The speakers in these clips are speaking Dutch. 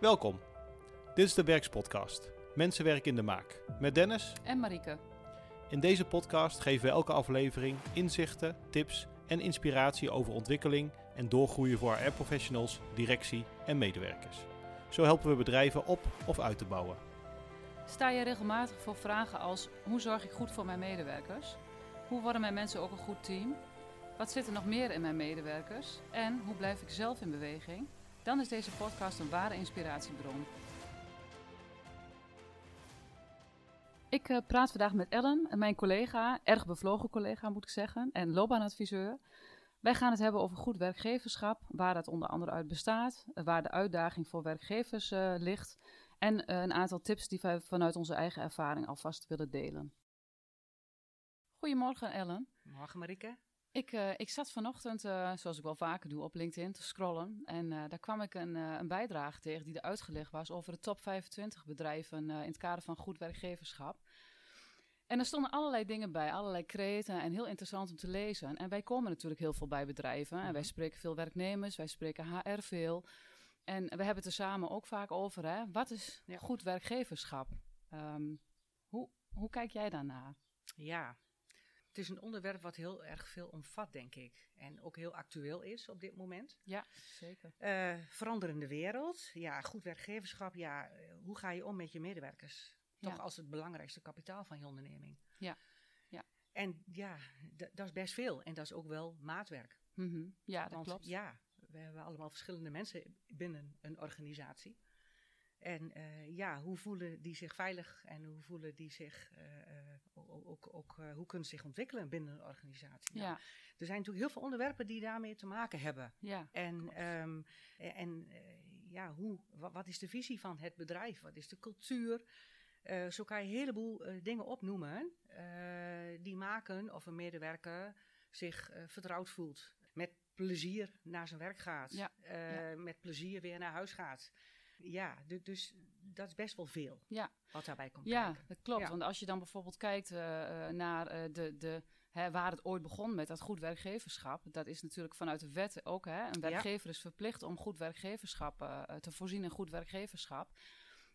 Welkom. Dit is de Werkspodcast. Mensenwerk in de maak. Met Dennis. En Marieke. In deze podcast geven we elke aflevering inzichten, tips en inspiratie over ontwikkeling en doorgroeien voor HR-professionals, directie en medewerkers. Zo helpen we bedrijven op of uit te bouwen. Sta je regelmatig voor vragen als: hoe zorg ik goed voor mijn medewerkers? Hoe worden mijn mensen ook een goed team? Wat zit er nog meer in mijn medewerkers? En hoe blijf ik zelf in beweging? Dan is deze podcast een ware inspiratiebron. Ik uh, praat vandaag met Ellen, mijn collega, erg bevlogen collega moet ik zeggen, en loopbaanadviseur. Wij gaan het hebben over goed werkgeverschap, waar dat onder andere uit bestaat, waar de uitdaging voor werkgevers uh, ligt en een aantal tips die wij vanuit onze eigen ervaring alvast willen delen. Goedemorgen Ellen. Morgen Marike. Ik, uh, ik zat vanochtend, uh, zoals ik wel vaker doe, op LinkedIn te scrollen. En uh, daar kwam ik een, een bijdrage tegen die er uitgelegd was over de top 25 bedrijven in het kader van goed werkgeverschap. En er stonden allerlei dingen bij, allerlei kreten en heel interessant om te lezen. En wij komen natuurlijk heel veel bij bedrijven en wij spreken veel werknemers, wij spreken HR veel. En we hebben het er samen ook vaak over, hè? wat is ja. goed werkgeverschap? Um, hoe, hoe kijk jij daarnaar? Ja, is een onderwerp wat heel erg veel omvat, denk ik. En ook heel actueel is op dit moment. Ja, zeker. Uh, veranderende wereld. Ja, goed werkgeverschap. Ja, hoe ga je om met je medewerkers? Toch ja. als het belangrijkste kapitaal van je onderneming. Ja. ja. En ja, dat is best veel. En dat is ook wel maatwerk. Mm -hmm. Ja, dat Want, klopt. Ja, we hebben allemaal verschillende mensen binnen een organisatie. En uh, ja, hoe voelen die zich veilig en hoe voelen die zich uh, ook, ook, ook uh, hoe kunnen ze zich ontwikkelen binnen een organisatie? Ja. Nou, er zijn natuurlijk heel veel onderwerpen die daarmee te maken hebben. Ja, en um, en ja, hoe, wat, wat, is de visie van het bedrijf? Wat is de cultuur? zo kan je een heleboel dingen opnoemen die maken of een medewerker zich vertrouwd voelt. Met plezier naar zijn werk gaat. Ja. Ja. Met plezier weer naar huis gaat ja, dus dat is best wel veel ja. wat daarbij komt ja, kijken. dat klopt. Ja. Want als je dan bijvoorbeeld kijkt uh, naar uh, de, de, hè, waar het ooit begon met dat goed werkgeverschap. Dat is natuurlijk vanuit de wet ook. Hè, een werkgever ja. is verplicht om goed werkgeverschap uh, te voorzien in goed werkgeverschap.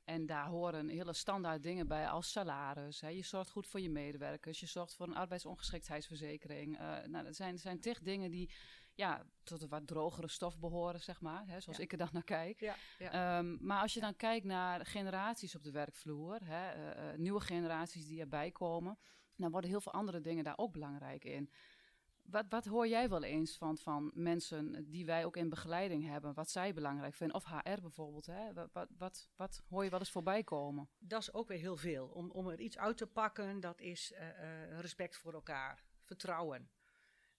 En daar horen hele standaard dingen bij als salaris. Hè. Je zorgt goed voor je medewerkers. Je zorgt voor een arbeidsongeschiktheidsverzekering. nou, dat zijn, zijn dingen die ja, tot een wat drogere stof behoren, zeg maar. Hè, zoals ja. ik er dan naar kijk. Ja, ja. Um, maar als je dan kijkt naar generaties op de werkvloer, hè, uh, uh, nieuwe generaties die erbij komen, dan worden heel veel andere dingen daar ook belangrijk in. Wat, wat hoor jij wel eens van, van mensen die wij ook in begeleiding hebben, wat zij belangrijk vinden? Of HR bijvoorbeeld, hè? Wat, wat, wat, wat hoor je wel eens voorbij komen? Dat is ook weer heel veel. Om, om er iets uit te pakken, dat is uh, respect voor elkaar, vertrouwen.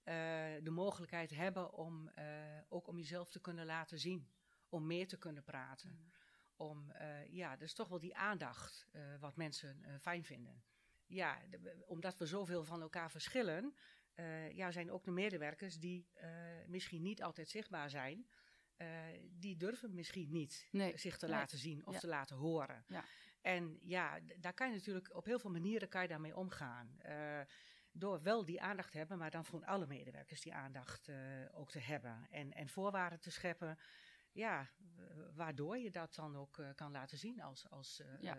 Uh, de mogelijkheid hebben om uh, ook om jezelf te kunnen laten zien, om meer te kunnen praten. Mm. Om, ja, dus toch wel die aandacht wat mensen fijn vinden. Ja, de, omdat we zoveel van elkaar verschillen, ja, zijn ook de medewerkers die misschien niet altijd zichtbaar zijn, die durven misschien niet nee. zich te nee. laten zien of ja. te laten horen. Ja. En ja, daar kan je natuurlijk op heel veel manieren kan je daarmee omgaan door wel die aandacht te hebben, maar dan voor alle medewerkers die aandacht ook te hebben. En, en voorwaarden te scheppen, ja, waardoor je dat dan ook uh, kan laten zien als, als uh, ja.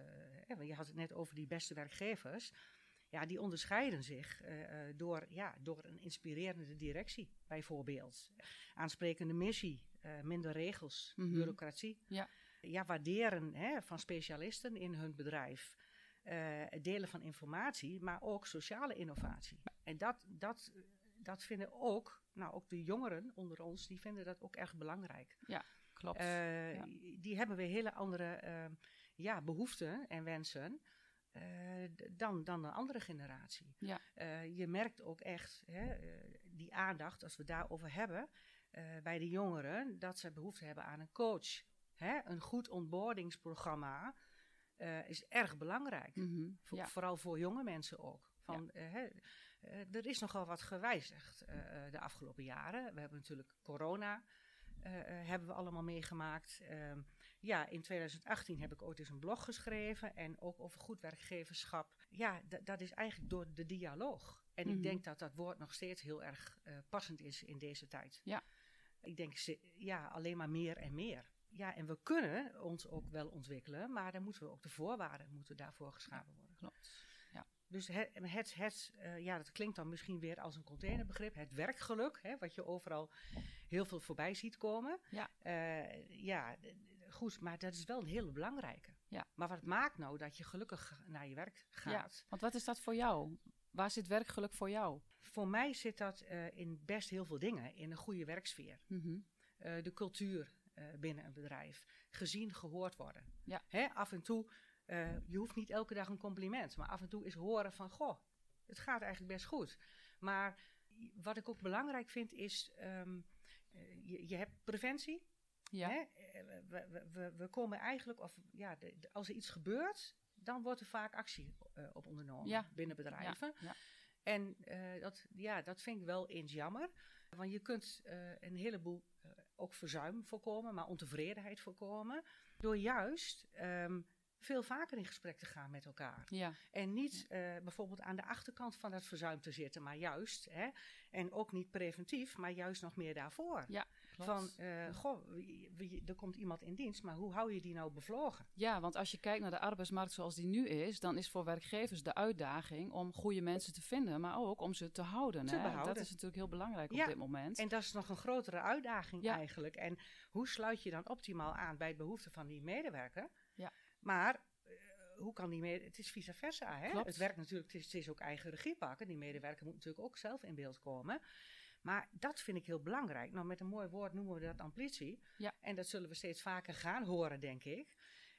je had het net over die beste werkgevers. Ja, die onderscheiden zich door, ja, door een inspirerende directie, bijvoorbeeld. Aansprekende missie, minder regels, Mhm. mm -hmm. bureaucratie. Ja. ja, waarderen hè, van specialisten in hun bedrijf. Uh, delen van informatie, maar ook sociale innovatie. En dat, dat, dat vinden ook, nou ook de jongeren onder ons, die vinden dat ook erg belangrijk. Ja, klopt. Ja. Die hebben weer hele andere uh, ja, behoeften en wensen. Eh, dan, dan een andere generatie. Ja. je merkt ook echt hè, die aandacht, als we daarover hebben, eh, bij de jongeren, dat ze behoefte hebben aan een coach. Hè? Een goed onboardingsprogramma, is erg belangrijk. Mm -hmm. ja. Vooral voor jonge mensen ook. Van, ja. uh, er is nogal wat gewijzigd de afgelopen jaren. We hebben natuurlijk corona, hebben we allemaal meegemaakt. Ehm, ja, in 2018 heb ik ooit eens een blog geschreven en ook over goed werkgeverschap. Ja, dat is eigenlijk door de dialoog. En Mhm. mm -hmm. ik denk dat dat woord nog steeds heel erg passend is in deze tijd. Ja. Ik denk, ja, alleen maar meer en meer. ja, en we kunnen ons ook wel ontwikkelen, maar dan moeten we ook de voorwaarden moeten daarvoor geschapen worden. Klopt. Dus het, het, het eh, ja, dat klinkt dan misschien weer als een containerbegrip. Het werkgeluk, hè, wat je overal heel veel voorbij ziet komen. Ja. Eh, ja, goed, maar dat is wel een hele belangrijke. Ja. Maar wat maakt nou dat je gelukkig naar je werk gaat? Want wat is dat voor jou? Waar zit werkgeluk voor jou? Voor mij zit dat eh, in best heel veel dingen. In een goede werksfeer. Mhm. Eh, de cultuur eh, binnen een bedrijf. Gezien, gehoord worden. Ja. Hè, af en toe, je hoeft niet elke dag een compliment. Maar af en toe is horen van, goh, het gaat eigenlijk best goed. Maar wat ik ook belangrijk vind is, eh, je, je hebt preventie. Ja. Hè? Eh, We, we, we, we komen eigenlijk, of ja, de- de- als er iets gebeurt, dan wordt er vaak actie eh, op ondernomen Ja. binnen bedrijven. ja. En eh, dat, ja, dat vind ik wel eens jammer. Want je kunt een heleboel ook verzuim voorkomen, maar ontevredenheid voorkomen. Door juist ehm, veel vaker in gesprek te gaan met elkaar. Ja. En niet bijvoorbeeld aan de achterkant van dat verzuim te zitten, maar juist, hè, en ook niet preventief, maar juist nog meer daarvoor. Ja, klopt. Van, eh, goh, er komt iemand in dienst, maar hoe hou je die nou bevlogen? Ja, want als je kijkt naar de arbeidsmarkt zoals die nu is, dan is voor werkgevers de uitdaging om goede mensen te vinden, maar ook om ze te houden. Te hè? behouden. Dat is natuurlijk heel belangrijk Ja, op dit moment. En dat is nog een grotere uitdaging Ja. eigenlijk. En hoe sluit je dan optimaal aan bij de behoeften van die medewerker? Ja. Maar eh, hoe kan die medewerker... Het is vice versa, hè? Klopt. Het werkt natuurlijk, het is, het is ook eigen regie pakken. Die medewerker moet natuurlijk ook zelf in beeld komen. Maar dat vind ik heel belangrijk. Nou, met een mooi woord noemen we dat ambitie. Ja. En dat zullen we steeds vaker gaan horen, denk ik.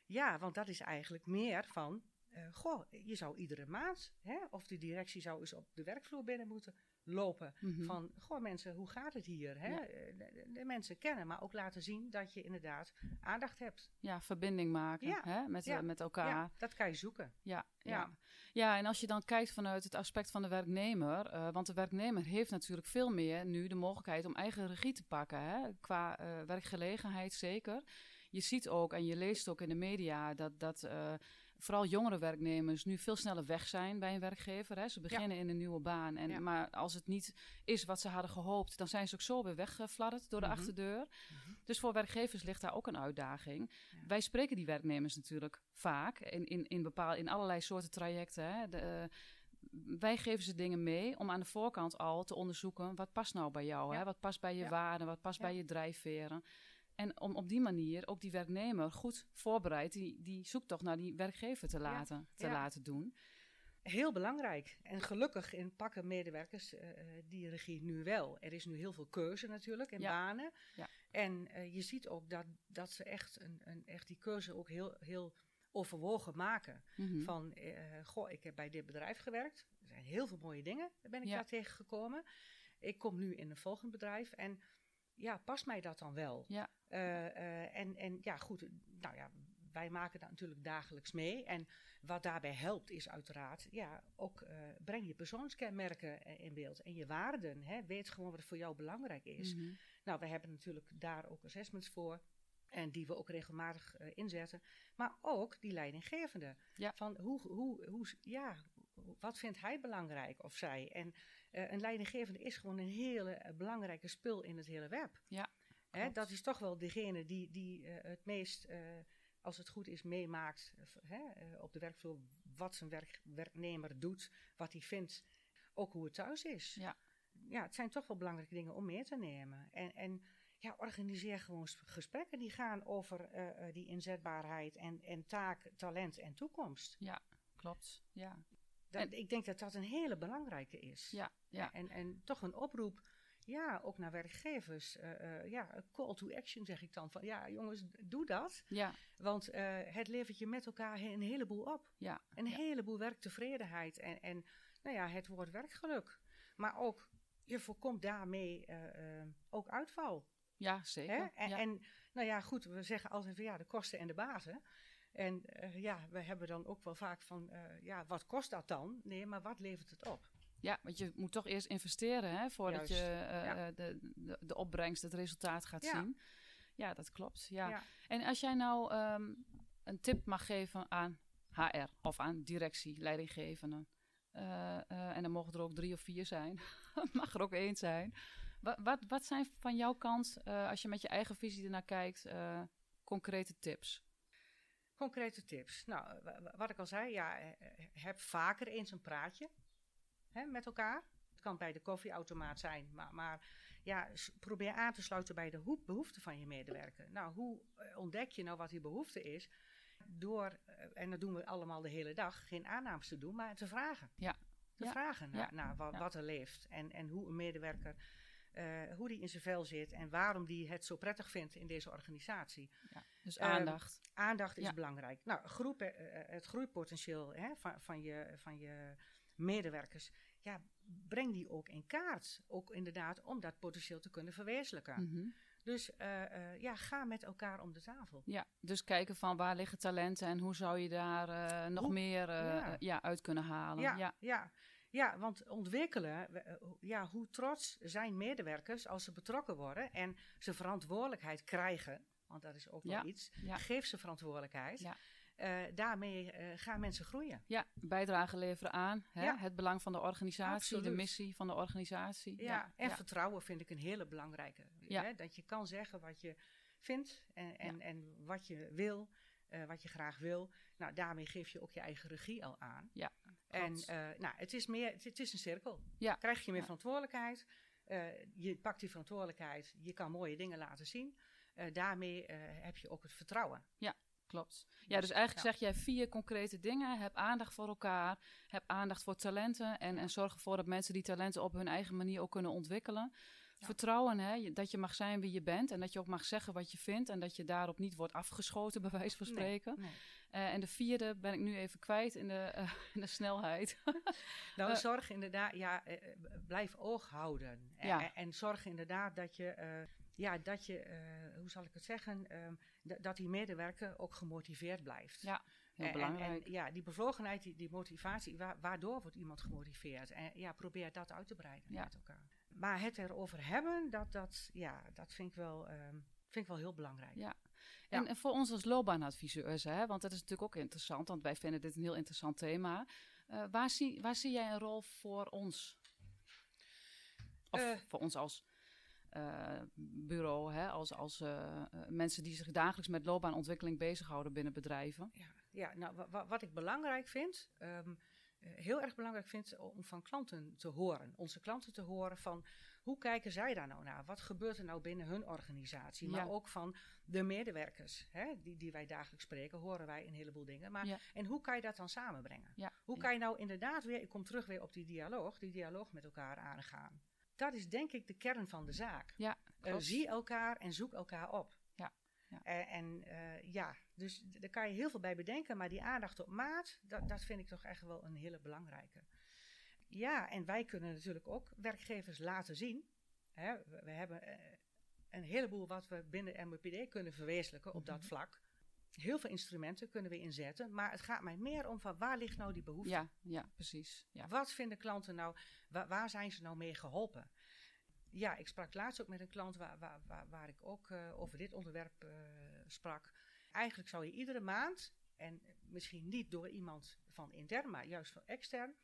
Ja, want dat is eigenlijk meer van... eh, goh, je zou iedere maand, hè, of de directie zou eens op de werkvloer binnen moeten lopen. Mhm. Van, goh mensen, hoe gaat het hier? Hè? Ja. Eh, De, mensen kennen, maar ook laten zien dat je inderdaad aandacht hebt. Ja, verbinding maken Ja, hè? Met, ja, eh, met elkaar. Dat kan je zoeken. Ja, ja. Ja. Ja. en als je dan kijkt vanuit het aspect van de werknemer, eh, want de werknemer heeft natuurlijk veel meer nu de mogelijkheid om eigen regie te pakken, hè? qua werkgelegenheid zeker. Je ziet ook en je leest ook in de media dat, dat vooral jongere werknemers nu veel sneller weg zijn bij een werkgever. Hè? Ze beginnen in een nieuwe baan, en, Ja. maar als het niet is wat ze hadden gehoopt, dan zijn ze ook zo weer weggefladderd door de Mhm. achterdeur. Mhm. Dus voor werkgevers ligt daar ook een uitdaging. Ja. Wij spreken die werknemers natuurlijk vaak in, in, in, bepaal, in allerlei soorten trajecten. Hè. De, eh, wij geven ze dingen mee om aan de voorkant al te onderzoeken wat past nou bij jou, Ja. hè? wat past bij je Ja. waarden, wat past Ja. bij je drijfveren. En om op die manier ook die werknemer goed voorbereid die, die zoektocht naar die werkgever te laten, te Ja. laten doen. Heel belangrijk. En gelukkig in pakken medewerkers eh, eh, die regie nu wel. Er is nu heel veel keuze natuurlijk in Ja. banen. Ja. En eh, je ziet ook dat, dat ze echt, een, een, echt die keuze ook heel, heel overwogen maken. Mhm. Van, goh, ik heb bij dit bedrijf gewerkt. Er zijn heel veel mooie dingen, daar ben ik Ja. daar tegengekomen. Ik kom nu in een volgend bedrijf en ja, past mij dat dan wel? Ja. Eh, eh, en, en ja, goed, nou ja, wij maken dat natuurlijk dagelijks mee. En wat daarbij helpt is uiteraard, ja, ook eh, breng je persoonskenmerken in beeld. En je waarden, hè, weet gewoon wat voor jou belangrijk is. Mhm. Nou, we hebben natuurlijk daar ook assessments voor. En die we ook regelmatig inzetten. Maar ook die leidinggevende. Ja. Van hoe, hoe, hoe, ja, wat vindt hij belangrijk of zij? En een leidinggevende is gewoon een hele belangrijke spul in het hele web. Ja, Hè, klopt. dat is toch wel degene die, die eh, het meest, eh, als het goed is, meemaakt hè, eh, op de werkvloer. Wat zijn werk, werknemer doet, wat hij vindt. Ook hoe het thuis is. Ja. ja, het zijn toch wel belangrijke dingen om mee te nemen. En, en ja, organiseer gewoon gesprekken die gaan over die inzetbaarheid en, en taak, talent en toekomst. klopt. Ja, Dat, En- ik denk dat dat een hele belangrijke is. ja, ja. En, en toch een oproep, ja, ook naar werkgevers. eh, ja, een call to action zeg ik dan. Van, ja, jongens, doe dat. ja, Want eh, het levert je met elkaar een heleboel op. ja. Een Ja. heleboel werktevredenheid en, en nou ja, het woord werkgeluk. Maar ook, je voorkomt daarmee ook uitval. ja zeker. Hè? En, ja. en nou ja, goed, we zeggen altijd van ja, de kosten en de baten. En ja, we hebben dan ook wel vaak van, ja, wat kost dat dan? Nee, maar wat levert het op? Ja, want je moet toch eerst investeren hè, voordat Juist, je eh, ja. eh, de, de, de opbrengst, het resultaat gaat Ja. zien. Ja, dat klopt. Ja. Ja. En als jij nou ehm, een tip mag geven aan HR of aan directie, leidinggevenden. eh, en dan mogen er ook drie of vier zijn. mag er ook één zijn. Wat, wat, wat zijn van jouw kant, als je met je eigen visie ernaar kijkt, concrete tips? Concrete tips. Nou, wat ik al zei, ja, heb vaker eens een praatje hè, met elkaar. Het kan bij de koffieautomaat zijn, maar, maar ja, probeer aan te sluiten bij de behoeften van je medewerker. Nou, hoe eh, ontdek je nou wat die behoefte is? Door, en dat doen we allemaal de hele dag, geen aannames te doen, maar te vragen. Ja. Te vragen naar, naar wat, wat, er leeft en, en hoe een medewerker uh, hoe die in zijn vel zit en waarom die het zo prettig vindt in deze organisatie. Ja, dus aandacht. Um, aandacht is belangrijk. Nou, groepen, uh, het groeipotentieel hè, van, van, je, van je medewerkers, ja, breng die ook in kaart. Ook inderdaad om dat potentieel te kunnen verwezenlijken. Mm -hmm. Dus uh, ja, ga met elkaar om de tafel. Ja, dus kijken van waar liggen talenten en hoe zou je daar nog hoe, meer ja. ja. uit kunnen halen. Ja, ja. ja. Ja, want ontwikkelen, eh, ja, hoe trots zijn medewerkers als ze betrokken worden en ze verantwoordelijkheid krijgen, want dat is ook wel iets, geef ze verantwoordelijkheid. Uh, daarmee uh, gaan mensen groeien. Ja, bijdrage leveren aan hè? Ja. het belang van de organisatie, Absoluut. de missie van de organisatie. Ja, ja. en vertrouwen vind ik een hele belangrijke. Hè? Dat je kan zeggen wat je vindt en, en, en wat je wil, uh, wat je graag wil. Nou, daarmee geef je ook je eigen regie al aan. Ja. En nou, het is meer, het, is een cirkel. Ja. Krijg je meer verantwoordelijkheid, je pakt die verantwoordelijkheid, je kan mooie dingen laten zien. Daarmee heb je ook het vertrouwen. Ja, klopt. Ja, dus eigenlijk ja. zeg jij vier concrete dingen. Heb aandacht voor elkaar, heb aandacht voor talenten en, en zorg ervoor dat mensen die talenten op hun eigen manier ook kunnen ontwikkelen. Vertrouwen, hè, dat je mag zijn wie je bent en dat je ook mag zeggen wat je vindt en dat je daarop niet wordt afgeschoten, bij wijze van spreken. Nee, nee. Uh, en de vierde ben ik nu even kwijt in de, uh, in de snelheid. nou, zorg inderdaad, ja, blijf oog houden. Ja. En, en, zorg inderdaad dat je, ja, dat je hoe zal ik het zeggen, um, dat die medewerker ook gemotiveerd blijft. Ja, heel belangrijk. En, en, ja, die bevlogenheid, die, die motivatie, wa waardoor wordt iemand gemotiveerd? En ja, probeer dat uit te breiden ja. met elkaar. Maar het erover hebben, dat, dat, ja, dat vind ik wel... Um, vind ik wel heel belangrijk. Ja, en, en, voor ons als loopbaanadviseurs, hè, want dat is natuurlijk ook interessant, want wij vinden dit een heel interessant thema. Uh, waar, zie, waar zie jij een rol voor ons? Of uh, voor ons als uh, bureau, hè, als, als mensen die zich dagelijks met loopbaanontwikkeling bezighouden binnen bedrijven? Ja, ja nou, wat ik belangrijk vind, um, heel erg belangrijk vind om van klanten te horen. Onze klanten te horen van hoe kijken zij daar nou naar? Wat gebeurt er nou binnen hun organisatie? Maar ook van de medewerkers hè, die, die wij dagelijks spreken, horen wij een heleboel dingen. Maar, En hoe kan je dat dan samenbrengen? Hoe kan je nou inderdaad weer, ik kom terug weer op die dialoog, die dialoog met elkaar aangaan? Dat is denk ik de kern van de zaak. Ja, uh, zie elkaar en zoek elkaar op. Ja. Ja. Uh, en uh, ja, dus daar kan je heel veel bij bedenken, maar die aandacht op maat, dat, dat vind ik toch echt wel een hele belangrijke. Ja, en wij kunnen natuurlijk ook werkgevers laten zien. Hè, we, we, hebben een heleboel wat we binnen MWPD kunnen verwezenlijken op dat mhm. vlak. Heel veel instrumenten kunnen we inzetten, maar het gaat mij meer om van waar ligt nou die behoefte? Ja, ja precies. Ja. Wat vinden klanten nou, waar, waar, zijn ze nou mee geholpen? Ja, ik sprak laatst ook met een klant waar, waar, waar, waar ik ook uh, over dit onderwerp uh, sprak. Eigenlijk zou je iedere maand, en misschien niet door iemand van intern, maar juist van extern,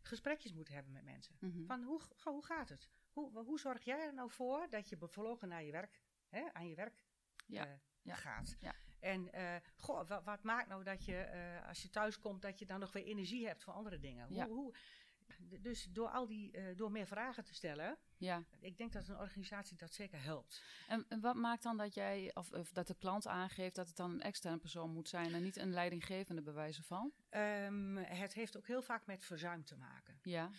gesprekjes moeten hebben met mensen. Mm -hmm. Van hoe, hoe gaat het? Hoe, hoe zorg jij er nou voor dat je bevlogen naar je werk, hè, aan je werk ja. Uh, ja. gaat? Ja. En uh, goh, wat, wat, maakt nou dat je uh, als je thuis komt, dat je dan nog weer energie hebt voor andere dingen? Hoe, hoe, dus door al die, door meer vragen te stellen, ja. ik denk dat een organisatie dat zeker helpt. En, en wat maakt dan dat jij, of, of, dat de klant aangeeft dat het dan een externe persoon moet zijn en niet een leidinggevende bewijzen van? Um, het heeft ook heel vaak met verzuim te maken. Ja.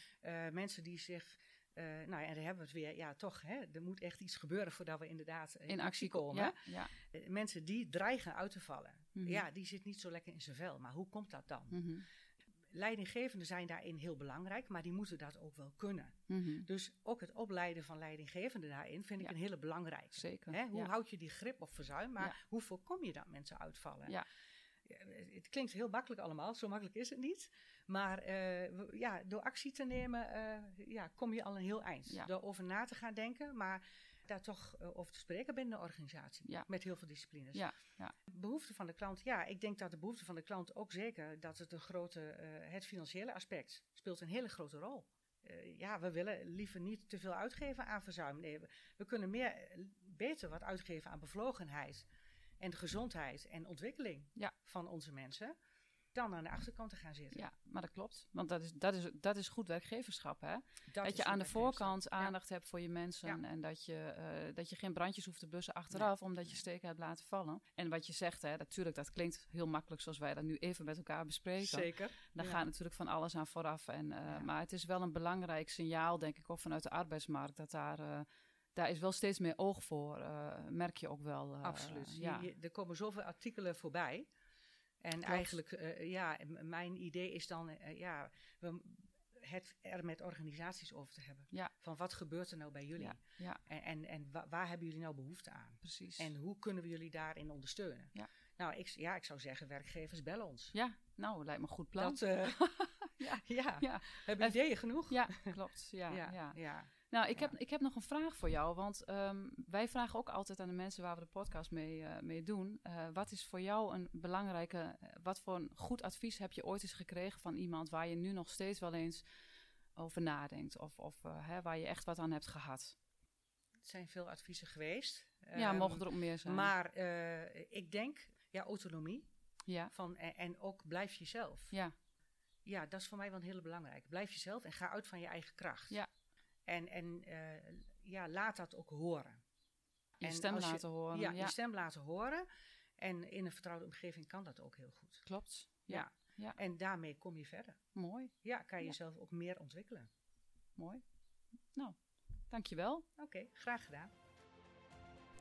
Mensen die zich uh, nou ja, en dan hebben we het weer, ja toch, hè, er moet echt iets gebeuren voordat we inderdaad in, in actie komen. Ja, ja. Uh, mensen die dreigen uit te vallen, mm -hmm. ja, die zit niet zo lekker in zijn vel. Maar hoe komt dat dan? Mm -hmm. Leidinggevenden zijn daarin heel belangrijk, maar die moeten dat ook wel kunnen. Mm -hmm. Dus ook het opleiden van leidinggevenden daarin vind ik ja. een hele belangrijke. Zeker. Hè? Hoe houd je die grip op verzuim, maar hoe voorkom je dat mensen uitvallen? Ja. Het klinkt heel makkelijk allemaal, zo makkelijk is het niet. Maar uh, ja, door actie te nemen, uh, ja, kom je al een heel eind. Ja. Door over na te gaan denken, maar daar toch uh, over te spreken binnen de organisatie. Ja. Met heel veel disciplines. Ja. Ja. Behoefte van de klant, ja, ik denk dat de behoefte van de klant ook zeker dat het een grote, het financiële aspect speelt een hele grote rol. ja, we willen liever niet te veel uitgeven aan verzuim. Nee, we, we kunnen meer, beter wat uitgeven aan bevlogenheid. en gezondheid en ontwikkeling Ja. van onze mensen, dan aan de achterkant te gaan zitten. Ja, maar dat klopt. Want dat is, dat is, dat is goed werkgeverschap, hè? Dat, je aan de voorkant Ja. aandacht hebt voor je mensen. En dat je, eh, dat je geen brandjes hoeft te blussen achteraf, omdat je steken hebt laten vallen. En wat je zegt, hè, natuurlijk, dat klinkt heel makkelijk zoals wij dat nu even met elkaar bespreken. Zeker. Daar Ja. gaat natuurlijk van alles aan vooraf. En, eh. Maar het is wel een belangrijk signaal, denk ik, ook vanuit de arbeidsmarkt. Dat daar, eh, daar is wel steeds meer oog voor, merk je ook wel. Absoluut. Je- ja. je- er komen zoveel artikelen voorbij. En eigenlijk, eh, ja, mijn idee is dan, eh, ja, we, het er met organisaties over te hebben. Ja. Van wat gebeurt er nou bij jullie? ja, ja, En, en, en wa- waar hebben jullie nou behoefte aan? precies. En hoe kunnen we jullie daarin ondersteunen? Ja. Nou, ik, ja, ik zou zeggen, werkgevers, bel ons. ja, nou, lijkt me een goed plan. Dat, eh, Ja. ja. Ja. Hebben ideeën genoeg? ja, klopt. Ja, ja. ja. Nou, ik, Ja. heb, ik heb nog een vraag voor jou. Want ehm, wij vragen ook altijd aan de mensen waar we de podcast mee, eh, mee doen. eh, wat is voor jou een belangrijke. eh, wat voor een goed advies heb je ooit eens gekregen van iemand waar je nu nog steeds wel eens over nadenkt? Of, of hè, waar je echt wat aan hebt gehad? Het zijn veel adviezen geweest. ja, Ehm, mogen er ook meer zijn. Maar ik denk, ja, autonomie. ja, Van, en, en ook blijf jezelf. ja, Ja, dat is voor mij wel een hele belangrijke. Blijf jezelf en ga uit van je eigen kracht. Ja. En, en eh, ja, laat dat ook horen. je En stem je- laten horen. Ja, Ja, je stem laten horen. En in een vertrouwde omgeving kan dat ook heel goed. klopt. Ja. Ja, ja. En daarmee kom je verder. mooi, Ja, kan je Ja. jezelf ook meer ontwikkelen. mooi. Nou, dankjewel. Oké, graag gedaan.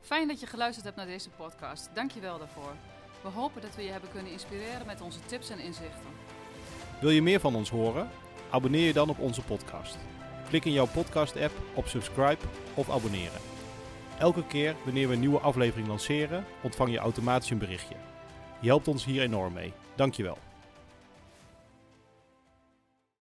Fijn dat je geluisterd hebt naar deze podcast. Dank je wel daarvoor. We hopen dat we je hebben kunnen inspireren met onze tips en inzichten. Wil je meer van ons horen? Abonneer je dan op onze podcast. Klik in jouw podcast-app op subscribe of abonneren. Elke keer wanneer we een nieuwe aflevering lanceren, ontvang je automatisch een berichtje. Je helpt ons hier enorm mee. Dankjewel.